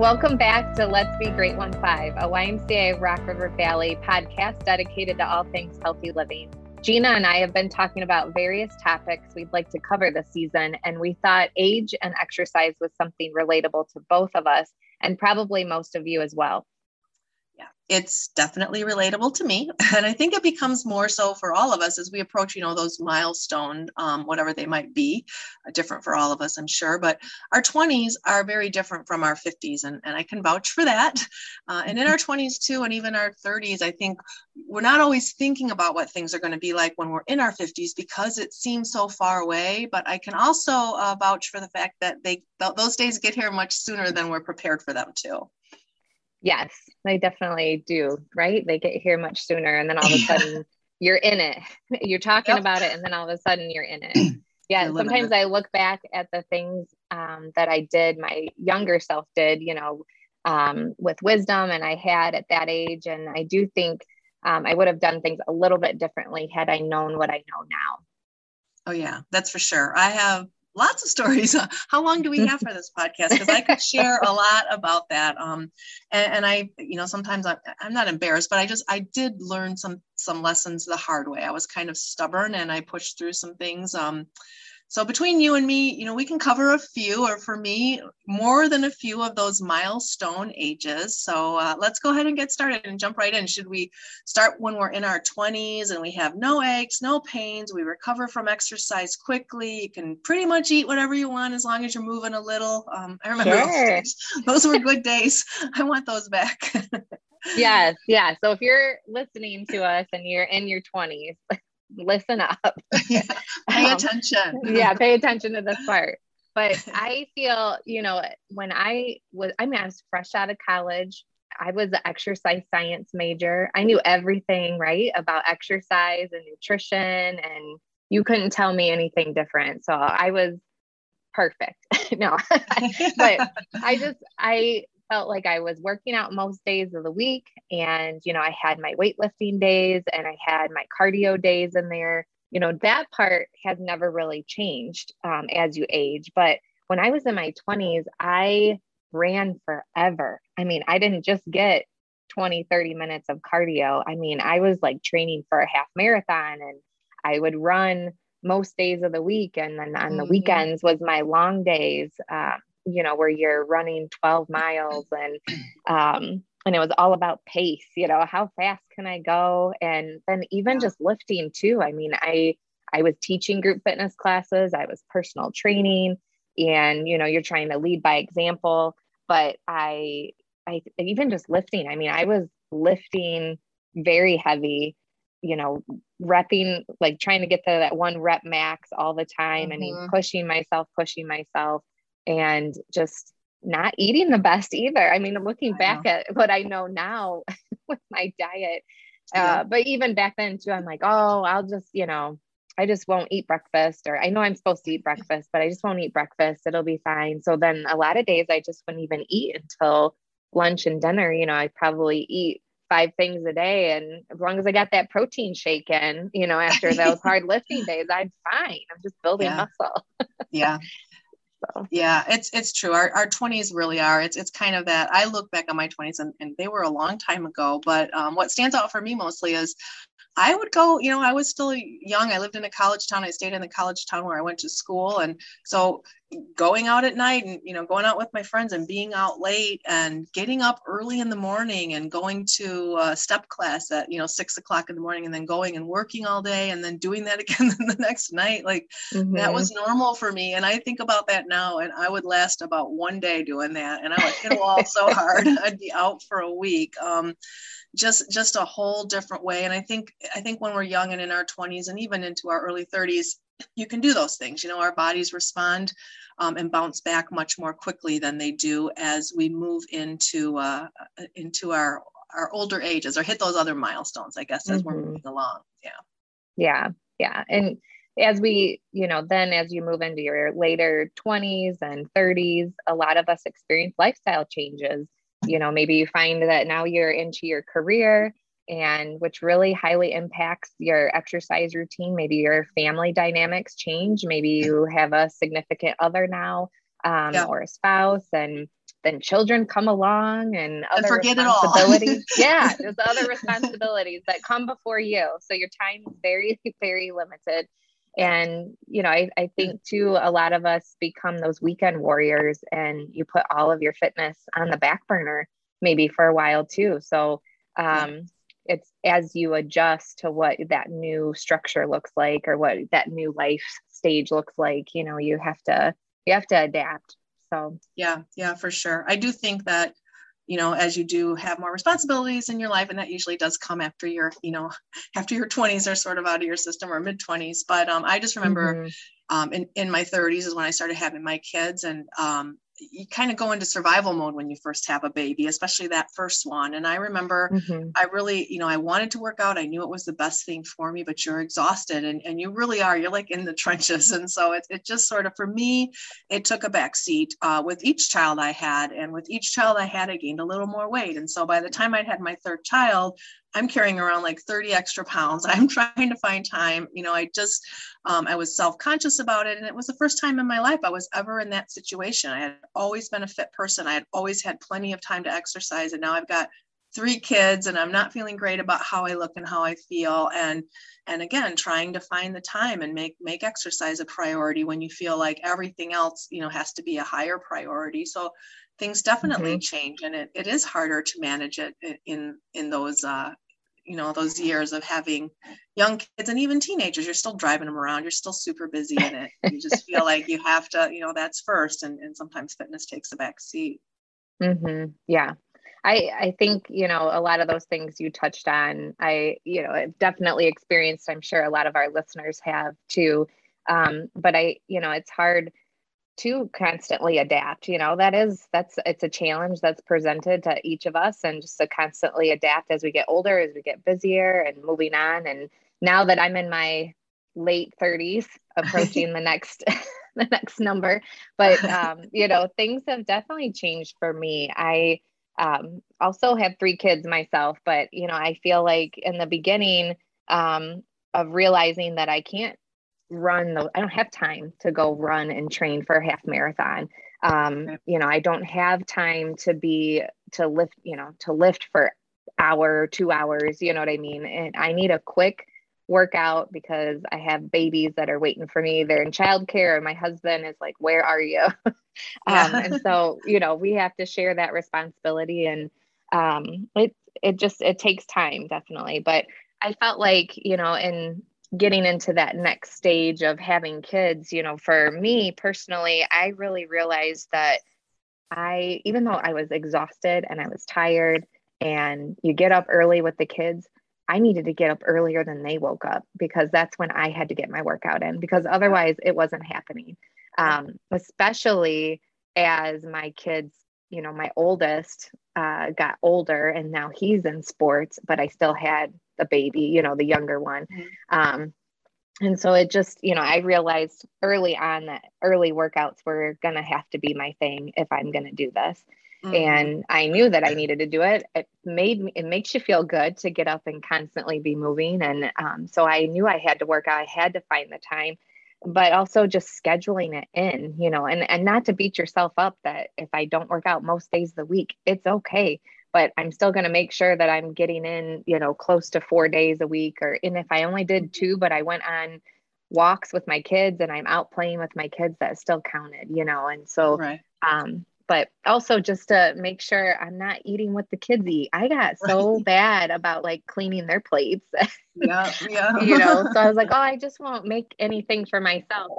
Welcome back to Let's Be Great One Five, a YMCA Rock River Valley podcast dedicated to all things healthy living. Gina and I have been talking about various topics we'd like to cover this season, and we thought age and exercise was something relatable to both of us and probably most of you as well it's definitely relatable to me. And i think it becomes more so for all of us as we approach you know those milestone um, whatever they might be uh, different for all of us i'm sure. But our 20s are very different from our 50s and, and i can vouch for that. Uh, and in our 20s too and even our 30s i think we're not always thinking about what things are going to be like when we're in our 50s because it seems so far away. But i can also uh, vouch for the fact that they those days get here much sooner than we're prepared for them too Yes, they definitely do, right? They get here much sooner and then all of a sudden you're in it. You're talking yep. about it and then all of a sudden you're in it. Yeah, sometimes. I look back at the things um, that I did, my younger self did, you know, um, with wisdom and I had at that age. And I do think um, I would have done things a little bit differently had I known what I know now. Oh, yeah, that's for sure. I have lots of stories. How long do we have for this podcast? Because I could share a lot about that. Um, and, and I, you know, sometimes I'm, I'm not embarrassed, but I just I did learn some some lessons the hard way. I was kind of stubborn and I pushed through some things. Um, so between you and me, you know, we can cover a few, or for me, more than a few of those milestone ages. So uh, let's go ahead and get started and jump right in. Should we start when we're in our 20s and we have no aches, no pains, we recover from exercise quickly? You can pretty much eat whatever you want as long as you're moving a little. Um, I remember sure. those, those were good days. I want those back. yes, yeah. So if you're listening to us and you're in your 20s, listen up. yeah, pay um, attention. yeah, pay attention to this part. But I feel, you know, when I was, I mean, I was fresh out of college. I was an exercise science major. I knew everything, right, about exercise and nutrition, and you couldn't tell me anything different. So I was perfect. no, but I just, I felt like I was working out most days of the week. And, you know, I had my weightlifting days and I had my cardio days in there. You know, that part has never really changed um, as you age. But when I was in my 20s, I ran forever. I mean, I didn't just get 20, 30 minutes of cardio. I mean, I was like training for a half marathon and I would run most days of the week. And then on the mm-hmm. weekends was my long days. Um, you know, where you're running 12 miles and, um, and it was all about pace, you know, how fast can I go? And then even yeah. just lifting too. I mean, I, I was teaching group fitness classes, I was personal training, and you know, you're trying to lead by example. But I, I even just lifting, I mean, I was lifting very heavy, you know, repping, like trying to get to that one rep max all the time. Mm-hmm. I mean, mm-hmm. pushing myself, pushing myself and just not eating the best either. I mean, I'm looking back at what I know now with my diet, uh, but even back then too, I'm like, oh, I'll just, you know, I just won't eat breakfast, or I know I'm supposed to eat breakfast, but I just won't eat breakfast. It'll be fine. So then a lot of days I just wouldn't even eat until lunch and dinner. You know, I probably eat five things a day. And as long as I got that protein shake in, you know, after those hard lifting days, I'm fine. I'm just building yeah. muscle. yeah. So yeah, it's it's true. Our our twenties really are. It's it's kind of that. I look back on my twenties and, and they were a long time ago. But um, what stands out for me mostly is I would go, you know, I was still young. I lived in a college town. I stayed in the college town where I went to school. And so going out at night and, you know, going out with my friends and being out late and getting up early in the morning and going to a step class at, you know, six o'clock in the morning and then going and working all day and then doing that again the next night. Like mm-hmm. that was normal for me. And I think about that now and I would last about one day doing that. And I would hit a wall so hard. I'd be out for a week. Um, just just a whole different way. And i think i think when we're young and in our 20s and even into our early 30s you can do those things. You know our bodies respond um, and bounce back much more quickly than they do as we move into uh, into our our older ages or hit those other milestones i guess as mm-hmm. we're moving along. Yeah. Yeah. Yeah. And as we you know then as you move into your later 20s and 30s a lot of us experience lifestyle changes you know maybe you find that now you're into your career and which really highly impacts your exercise routine maybe your family dynamics change maybe you have a significant other now um, yeah. or a spouse and then children come along and other and responsibilities. yeah, there's other responsibilities that come before you. So your time is very, very limited. And, you know, I, I think too, a lot of us become those weekend warriors and you put all of your fitness on the back burner maybe for a while too. So um, it's as you adjust to what that new structure looks like or what that new life stage looks like, you know, you have to, you have to adapt. So, yeah, yeah, for sure. I do think that you know as you do have more responsibilities in your life and that usually does come after your you know after your 20s are sort of out of your system or mid 20s but um, i just remember mm-hmm. um, in, in my 30s is when i started having my kids and um, you kind of go into survival mode when you first have a baby, especially that first one. And I remember mm-hmm. I really, you know, I wanted to work out. I knew it was the best thing for me, but you're exhausted and, and you really are. You're like in the trenches. And so it, it just sort of, for me, it took a back seat uh, with each child I had. And with each child I had, I gained a little more weight. And so by the time I'd had my third child, I'm carrying around like 30 extra pounds. I'm trying to find time. You know, I just, um, I was self conscious about it. And it was the first time in my life I was ever in that situation. I had always been a fit person. I had always had plenty of time to exercise. And now I've got three kids and I'm not feeling great about how I look and how I feel. And, and again, trying to find the time and make, make exercise a priority when you feel like everything else, you know, has to be a higher priority. So things definitely mm-hmm. change and it, it is harder to manage it in in those uh, you know those years of having young kids and even teenagers. You're still driving them around. You're still super busy in it. You just feel like you have to you know that's first and, and sometimes fitness takes a back seat. Mm-hmm. yeah. I, I think you know a lot of those things you touched on i you know definitely experienced i'm sure a lot of our listeners have too. Um, but i you know it's hard to constantly adapt you know that is that's it's a challenge that's presented to each of us and just to constantly adapt as we get older as we get busier and moving on. And now that i'm in my late 30s approaching the next the next number but um you know things have definitely changed for me. I um also have three kids myself but you know i feel like in the beginning um of realizing that i can't run the I don't have time to go run and train for a half marathon. Um. You know, I don't have time to be to lift. You know, to lift for hour, two hours. You know what I mean? And I need a quick workout because I have babies that are waiting for me. They're in childcare, and my husband is like, "Where are you?" Um, and so, you know, we have to share that responsibility, and um, it it just it takes time, definitely. But I felt like, you know, in getting into that next stage of having kids, you know, for me personally, I really realized that I, even though I was exhausted and I was tired, and you get up early with the kids, I needed to get up earlier than they woke up because that's when I had to get my workout in because otherwise it wasn't happening. Um, especially as my kids, you know, my oldest uh, got older and now he's in sports, but I still had the baby, you know, the younger one. Mm-hmm. Um, and so it just, you know, I realized early on that early workouts were going to have to be my thing if I'm going to do this. Mm-hmm. And I knew that I needed to do it. It made me, it makes you feel good to get up and constantly be moving. And um, so I knew I had to work out. I had to find the time, but also just scheduling it in, you know, and, and not to beat yourself up that if I don't work out most days of the week, it's okay but I'm still going to make sure that I'm getting in, you know, close to four days a week. Or, and if I only did two, but I went on walks with my kids and I'm out playing with my kids, that still counted, you know. And so, right. um, but also just to make sure I'm not eating what the kids eat. I got so right. bad about like cleaning their plates. Yeah, yeah. you know, so I was like, oh, I just won't make anything for myself.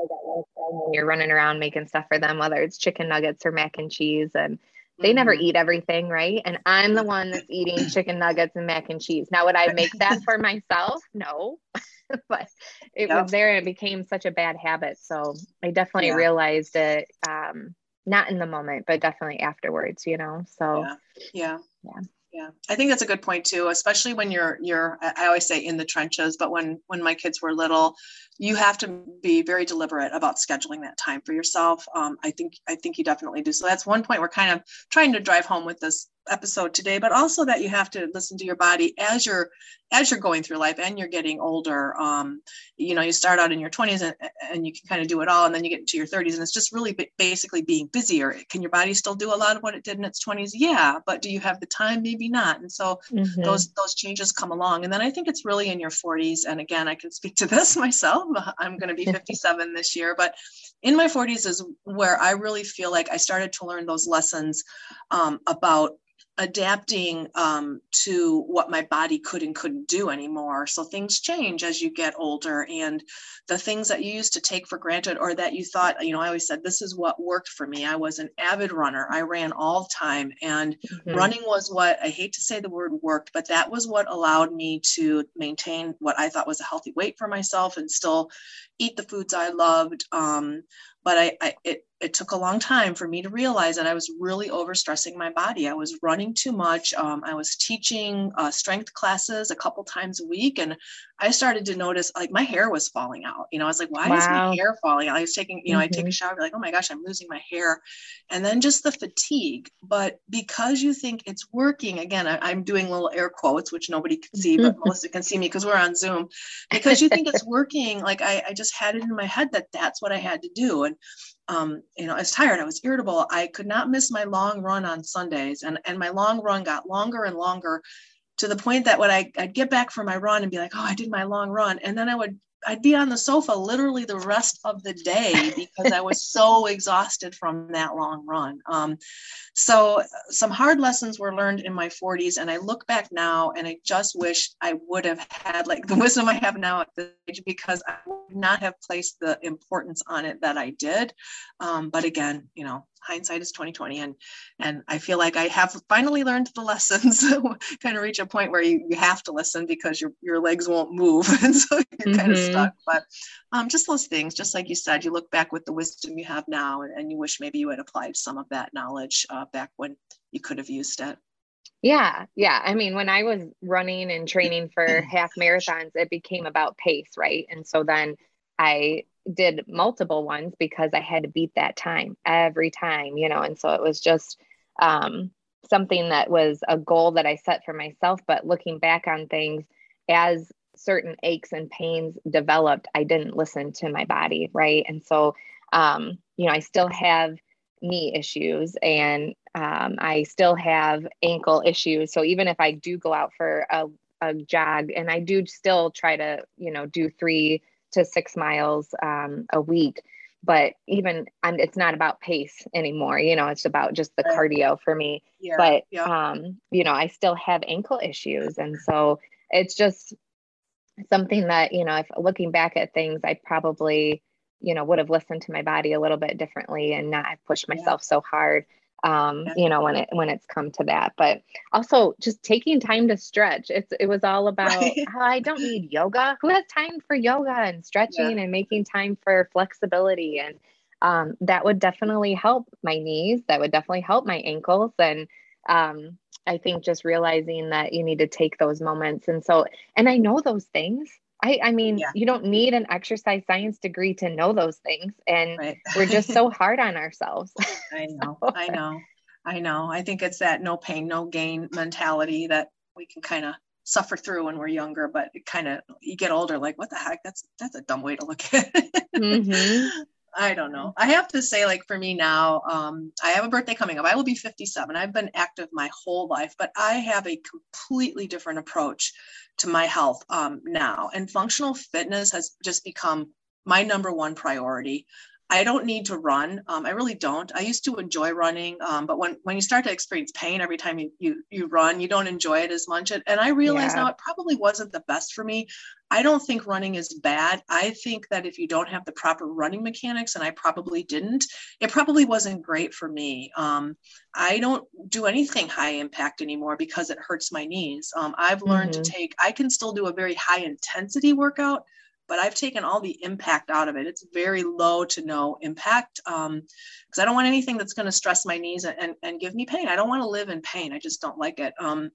You're running around making stuff for them, whether it's chicken nuggets or mac and cheese, and they never mm-hmm. eat everything, right? And I'm the one that's eating chicken nuggets and mac and cheese. Now, would I make that for myself? No, but it yep. was there and it became such a bad habit. So I definitely yeah. realized it, um, not in the moment, but definitely afterwards, you know? So, yeah. Yeah. yeah yeah i think that's a good point too especially when you're you're i always say in the trenches but when when my kids were little you have to be very deliberate about scheduling that time for yourself. Um, i think i think you definitely do. So that's one point we're kind of trying to drive home with this episode today but also that you have to listen to your body as you're as you're going through life and you're getting older. Um, you know you start out in your 20s and, and you can kind of do it all and then you get into your 30s and it's just really basically being busier. Can your body still do a lot of what it did in its 20s yeah but do you have the time? Maybe not. And so mm-hmm. those those changes come along and then i think it's really in your 40s and again i can speak to this myself i'm going to be 57 this year but in my 40s is where i really feel like i started to learn those lessons um, about adapting um, to what my body could and couldn't do anymore. So things change as you get older, and the things that you used to take for granted or that you thought, you know, I always said, this is what worked for me. I was an avid runner, I ran all the time, and mm-hmm. running was what I hate to say the word worked, but that was what allowed me to maintain what I thought was a healthy weight for myself and still eat the foods I loved. Um, but I, I it it took a long time for me to realize that I was really overstressing my body. I was running too much. Um, I was teaching uh, strength classes a couple times a week, and I started to notice like my hair was falling out. You know, I was like, why wow. is my hair falling out? I was taking, you know, mm-hmm. I take a mm-hmm. shower, like, oh my gosh, I'm losing my hair, and then just the fatigue. But because you think it's working, again, I, am doing little air quotes, which nobody can see, but Melissa can see me because we're on Zoom. Because you think it's working, like I, I just had it in my head that that's what I had to do, and um, you know, I was tired, I was irritable. I could not miss my long run on Sundays. And, and my long run got longer and longer to the point that when I, I'd get back from my run and be like, oh, I did my long run. And then I would I'd be on the sofa literally the rest of the day because I was so exhausted from that long run. Um, so some hard lessons were learned in my 40s, and I look back now and I just wish I would have had like the wisdom I have now at this age because I would not have placed the importance on it that I did. Um, but again, you know, hindsight is 2020 and and i feel like i have finally learned the lessons. Kind of reach a point where you, you have to listen because your, your legs won't move and so you're mm-hmm. kind of stuck. But um, just those things just like you said you look back with the wisdom you have now and, and you wish maybe you had applied some of that knowledge uh, back when you could have used it. Yeah yeah. I mean when i was running and training for half marathons it became about pace right? And so then i did multiple ones because I had to beat that time every time, you know, and so it was just um, something that was a goal that I set for myself. But looking back on things as certain aches and pains developed, I didn't listen to my body, right? And so, um, you know, I still have knee issues and um, I still have ankle issues. So even if I do go out for a, a jog and I do still try to, you know, do three to six miles um, a week but even I'm, it's not about pace anymore you know it's about just the cardio for me yeah, but yeah. um you know i still have ankle issues and so it's just something that you know if looking back at things i probably you know would have listened to my body a little bit differently and not pushed myself yeah. so hard um, you know, when it when it's come to that. But also just taking time to stretch. It's it was all about right. oh, I don't need yoga. Who has time for yoga and stretching yeah. and making time for flexibility? And um, that would definitely help my knees. That would definitely help my ankles. And um, I think just realizing that you need to take those moments. And so, and I know those things. I, I mean, yeah. you don't need an exercise science degree to know those things. And right. we're just so hard on ourselves. I know, I know, I know. I think it's that no pain, no gain mentality that we can kind of suffer through when we're younger, but it kind of, you get older, like, what the heck? That's, that's a dumb way to look at it. Mm-hmm. I don't know. I have to say, like for me now, um, I have a birthday coming up. I will be 57. I've been active my whole life, but I have a completely different approach to my health um, now. And functional fitness has just become my number one priority. I don't need to run. Um, I really don't. I used to enjoy running, um, but when when you start to experience pain every time you you, you run, you don't enjoy it as much. And, and I realize yeah. now it probably wasn't the best for me. I don't think running is bad. I think that if you don't have the proper running mechanics, and I probably didn't, it probably wasn't great for me. Um, I don't do anything high impact anymore because it hurts my knees. Um, I've learned mm-hmm. to take. I can still do a very high intensity workout but I've taken all the impact out of it. It's very low to no impact because um, I don't want anything that's going to stress my knees and, and, and, give me pain. I don't want to live in pain. I just don't like it. Um,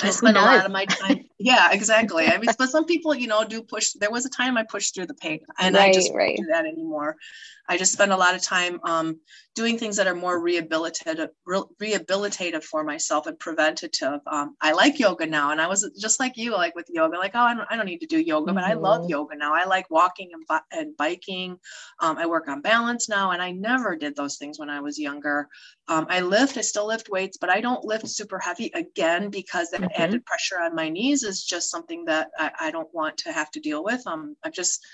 I spend a lot of my time. Yeah, exactly. I mean, but some people, you know, do push. There was a time I pushed through the pain, and right, I just right. don't do that anymore. I just spend a lot of time um, doing things that are more rehabilitative, re- rehabilitative for myself and preventative. Um, I like yoga now, and I was just like you, like with yoga, like oh, I don't, I don't need to do yoga, mm-hmm. but I love mm-hmm. yoga now. I like walking and, and biking. Um, I work on balance now, and I never did those things when I was younger. Um, I lift, I still lift weights, but I don't lift super heavy again because the mm-hmm. added pressure on my knees is just something that I, I don't want to have to deal with. Um, I've just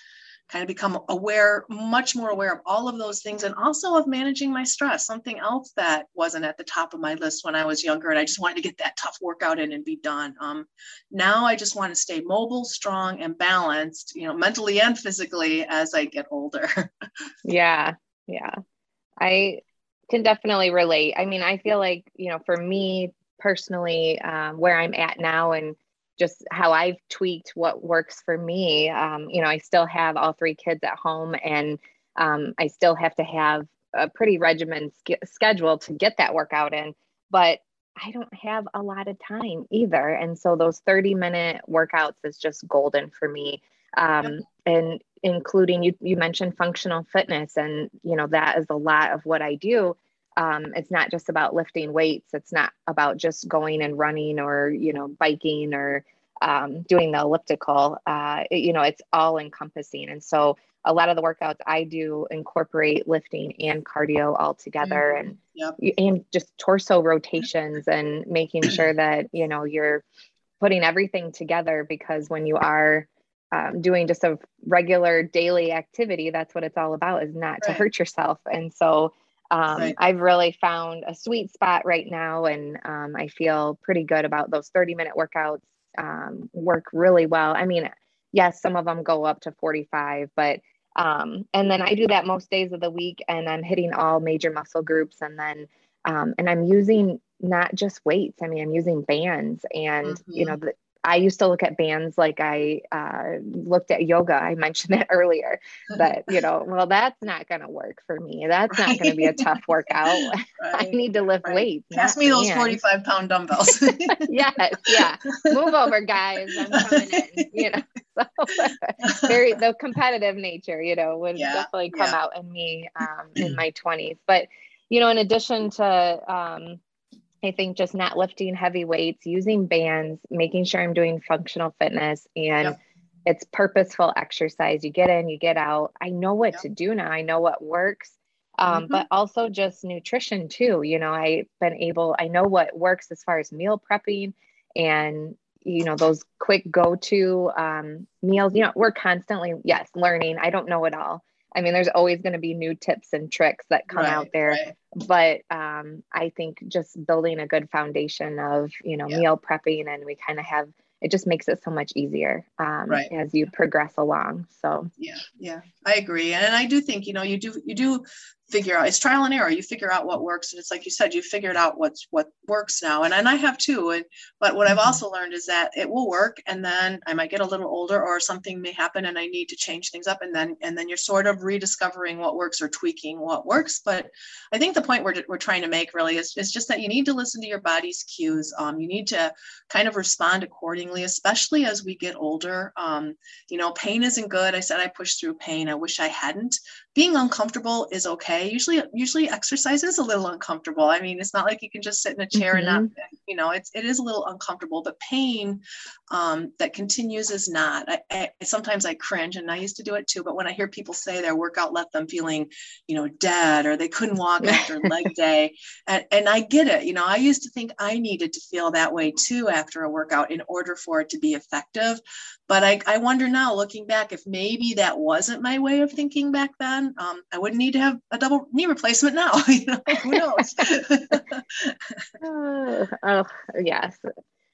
kind of become aware, much more aware of all of those things and also of managing my stress, something else that wasn't at the top of my list when I was younger. And I just wanted to get that tough workout in and be done. Um, now I just want to stay mobile, strong, and balanced, you know, mentally and physically as I get older. yeah. Yeah. I can definitely relate. I mean, I feel like, you know, for me personally, um, where I'm at now and just how I've tweaked what works for me, um, you know, I still have all three kids at home and um, I still have to have a pretty regimented schedule to get that workout in. But I don't have a lot of time either. And so those 30 minute workouts is just golden for me. Um, and including you, you mentioned functional fitness and, you know, that is a lot of what I do. Um, it's not just about lifting weights. It's not about just going and running or, you know, biking or um, doing the elliptical. Uh, it, you know, it's all encompassing. And so a lot of the workouts I do incorporate lifting and cardio all together mm-hmm. and, yep. and just torso rotations and making sure that, you know, you're putting everything together because when you are um, doing just a regular daily activity, that's what it's all about is not right. to hurt yourself. And so um, right. I've really found a sweet spot right now, and um, I feel pretty good about those 30 minute workouts. Um, work really well. I mean, yes, some of them go up to 45, but um, and then I do that most days of the week, and I'm hitting all major muscle groups, and then um, and I'm using not just weights. I mean, I'm using bands, and mm-hmm. you know, the, I used to look at bands like I uh, looked at yoga. I mentioned that earlier, but you know, well, that's not going to work for me. That's right. not going to be a tough workout. Right. I need to lift right. weights. Pass me those 45 pound dumbbells. yes. Yeah. Move over guys. I'm coming in, you know, so very, the competitive nature, you know, would yeah. definitely come yeah. out in me um, in my twenties, but you know, in addition to, um, I think just not lifting heavy weights, using bands, making sure I'm doing functional fitness and yep. it's purposeful exercise. You get in, you get out. I know what yep. to do now. I know what works. Um, mm-hmm. But also just nutrition too. You know, I've been able, I know what works as far as meal prepping and you know those quick go-to um, meals you know we're constantly yes learning i don't know it all I mean, there's always going to be new tips and tricks that come right, out there, right. but um, I think just building a good foundation of you know yeah. meal prepping, and we kind of have it just makes it so much easier um, right. as you progress along. So yeah, yeah, I agree, and I do think you know you do you do figure out it's trial and error. You figure out what works. And it's like you said you figured out what's what works now. And, and i have too. And but what i've mm-hmm. also learned is that it will work. And then i might get a little older or something may happen and i need to change things up. And then and then you're sort of rediscovering what works or tweaking what works. But i think the point we're, we're trying to make really is, is just that you need to listen to your body's cues. Um, you need to kind of respond accordingly especially as we get older. Um, you know pain isn't good. I said i pushed through pain. I wish i hadn't. Being uncomfortable is okay. Usually, usually exercise is a little uncomfortable. I mean, it's not like you can just sit in a chair mm-hmm. and not, mm-hmm. you know, it's it is a little uncomfortable. But pain um, that continues is not. I, I, sometimes I cringe, and I used to do it too. But when I hear people say their workout left them feeling, you know, dead or they couldn't walk after leg day, and, and I get it. You know, I used to think I needed to feel that way too after a workout in order for it to be effective. But I, I wonder now, looking back, if maybe that wasn't my way of thinking back then. Um, I wouldn't need to have a double knee replacement now. you know, who knows? oh, oh, yes.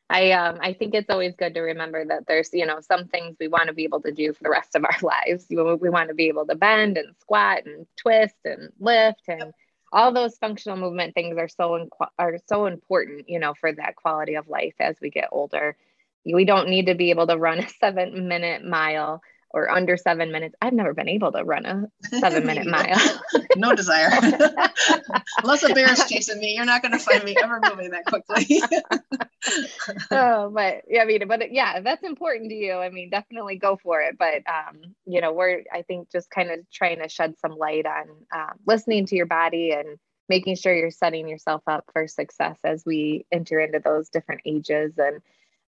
I um I think it's always good to remember that there's you know some things we want to be able to do for the rest of our lives. We, we want to be able to bend and squat and twist and lift and all those functional movement things are so are so important you know for that quality of life as we get older we don't need to be able to run a seven minute mile or under seven minutes. I've never been able to run a seven minute mile. no desire. Unless a bear is chasing me, you're not going to find me ever moving that quickly. oh, but yeah, I mean, but yeah, that's important to you. I mean, definitely go for it. But, um, you know, we're, I think, just kind of trying to shed some light on um, listening to your body and making sure you're setting yourself up for success as we enter into those different ages and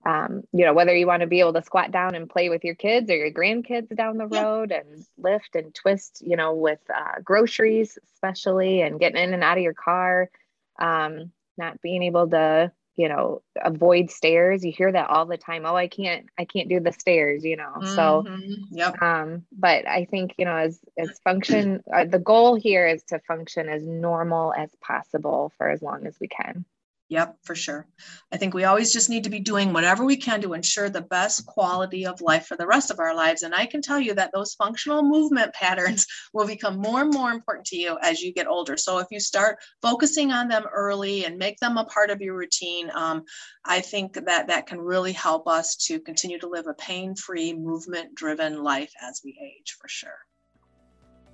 um, you know, whether you want to be able to squat down and play with your kids or your grandkids down the road yeah. and lift and twist, you know, with uh, groceries, especially, and getting in and out of your car, um, not being able to, you know, avoid stairs. You hear that all the time. Oh, I can't, I can't do the stairs, you know. Mm-hmm. So, yep. Um, but I think, you know, as, as function, uh, the goal here is to function as normal as possible for as long as we can. Yep, for sure. I think we always just need to be doing whatever we can to ensure the best quality of life for the rest of our lives. And I can tell you that those functional movement patterns will become more and more important to you as you get older. So if you start focusing on them early and make them a part of your routine, um, I think that that can really help us to continue to live a pain free, movement driven life as we age, for sure.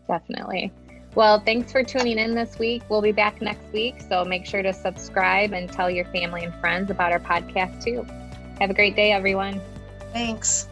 Definitely. Well, thanks for tuning in this week. We'll be back next week. So make sure to subscribe and tell your family and friends about our podcast too. Have a great day, everyone. Thanks.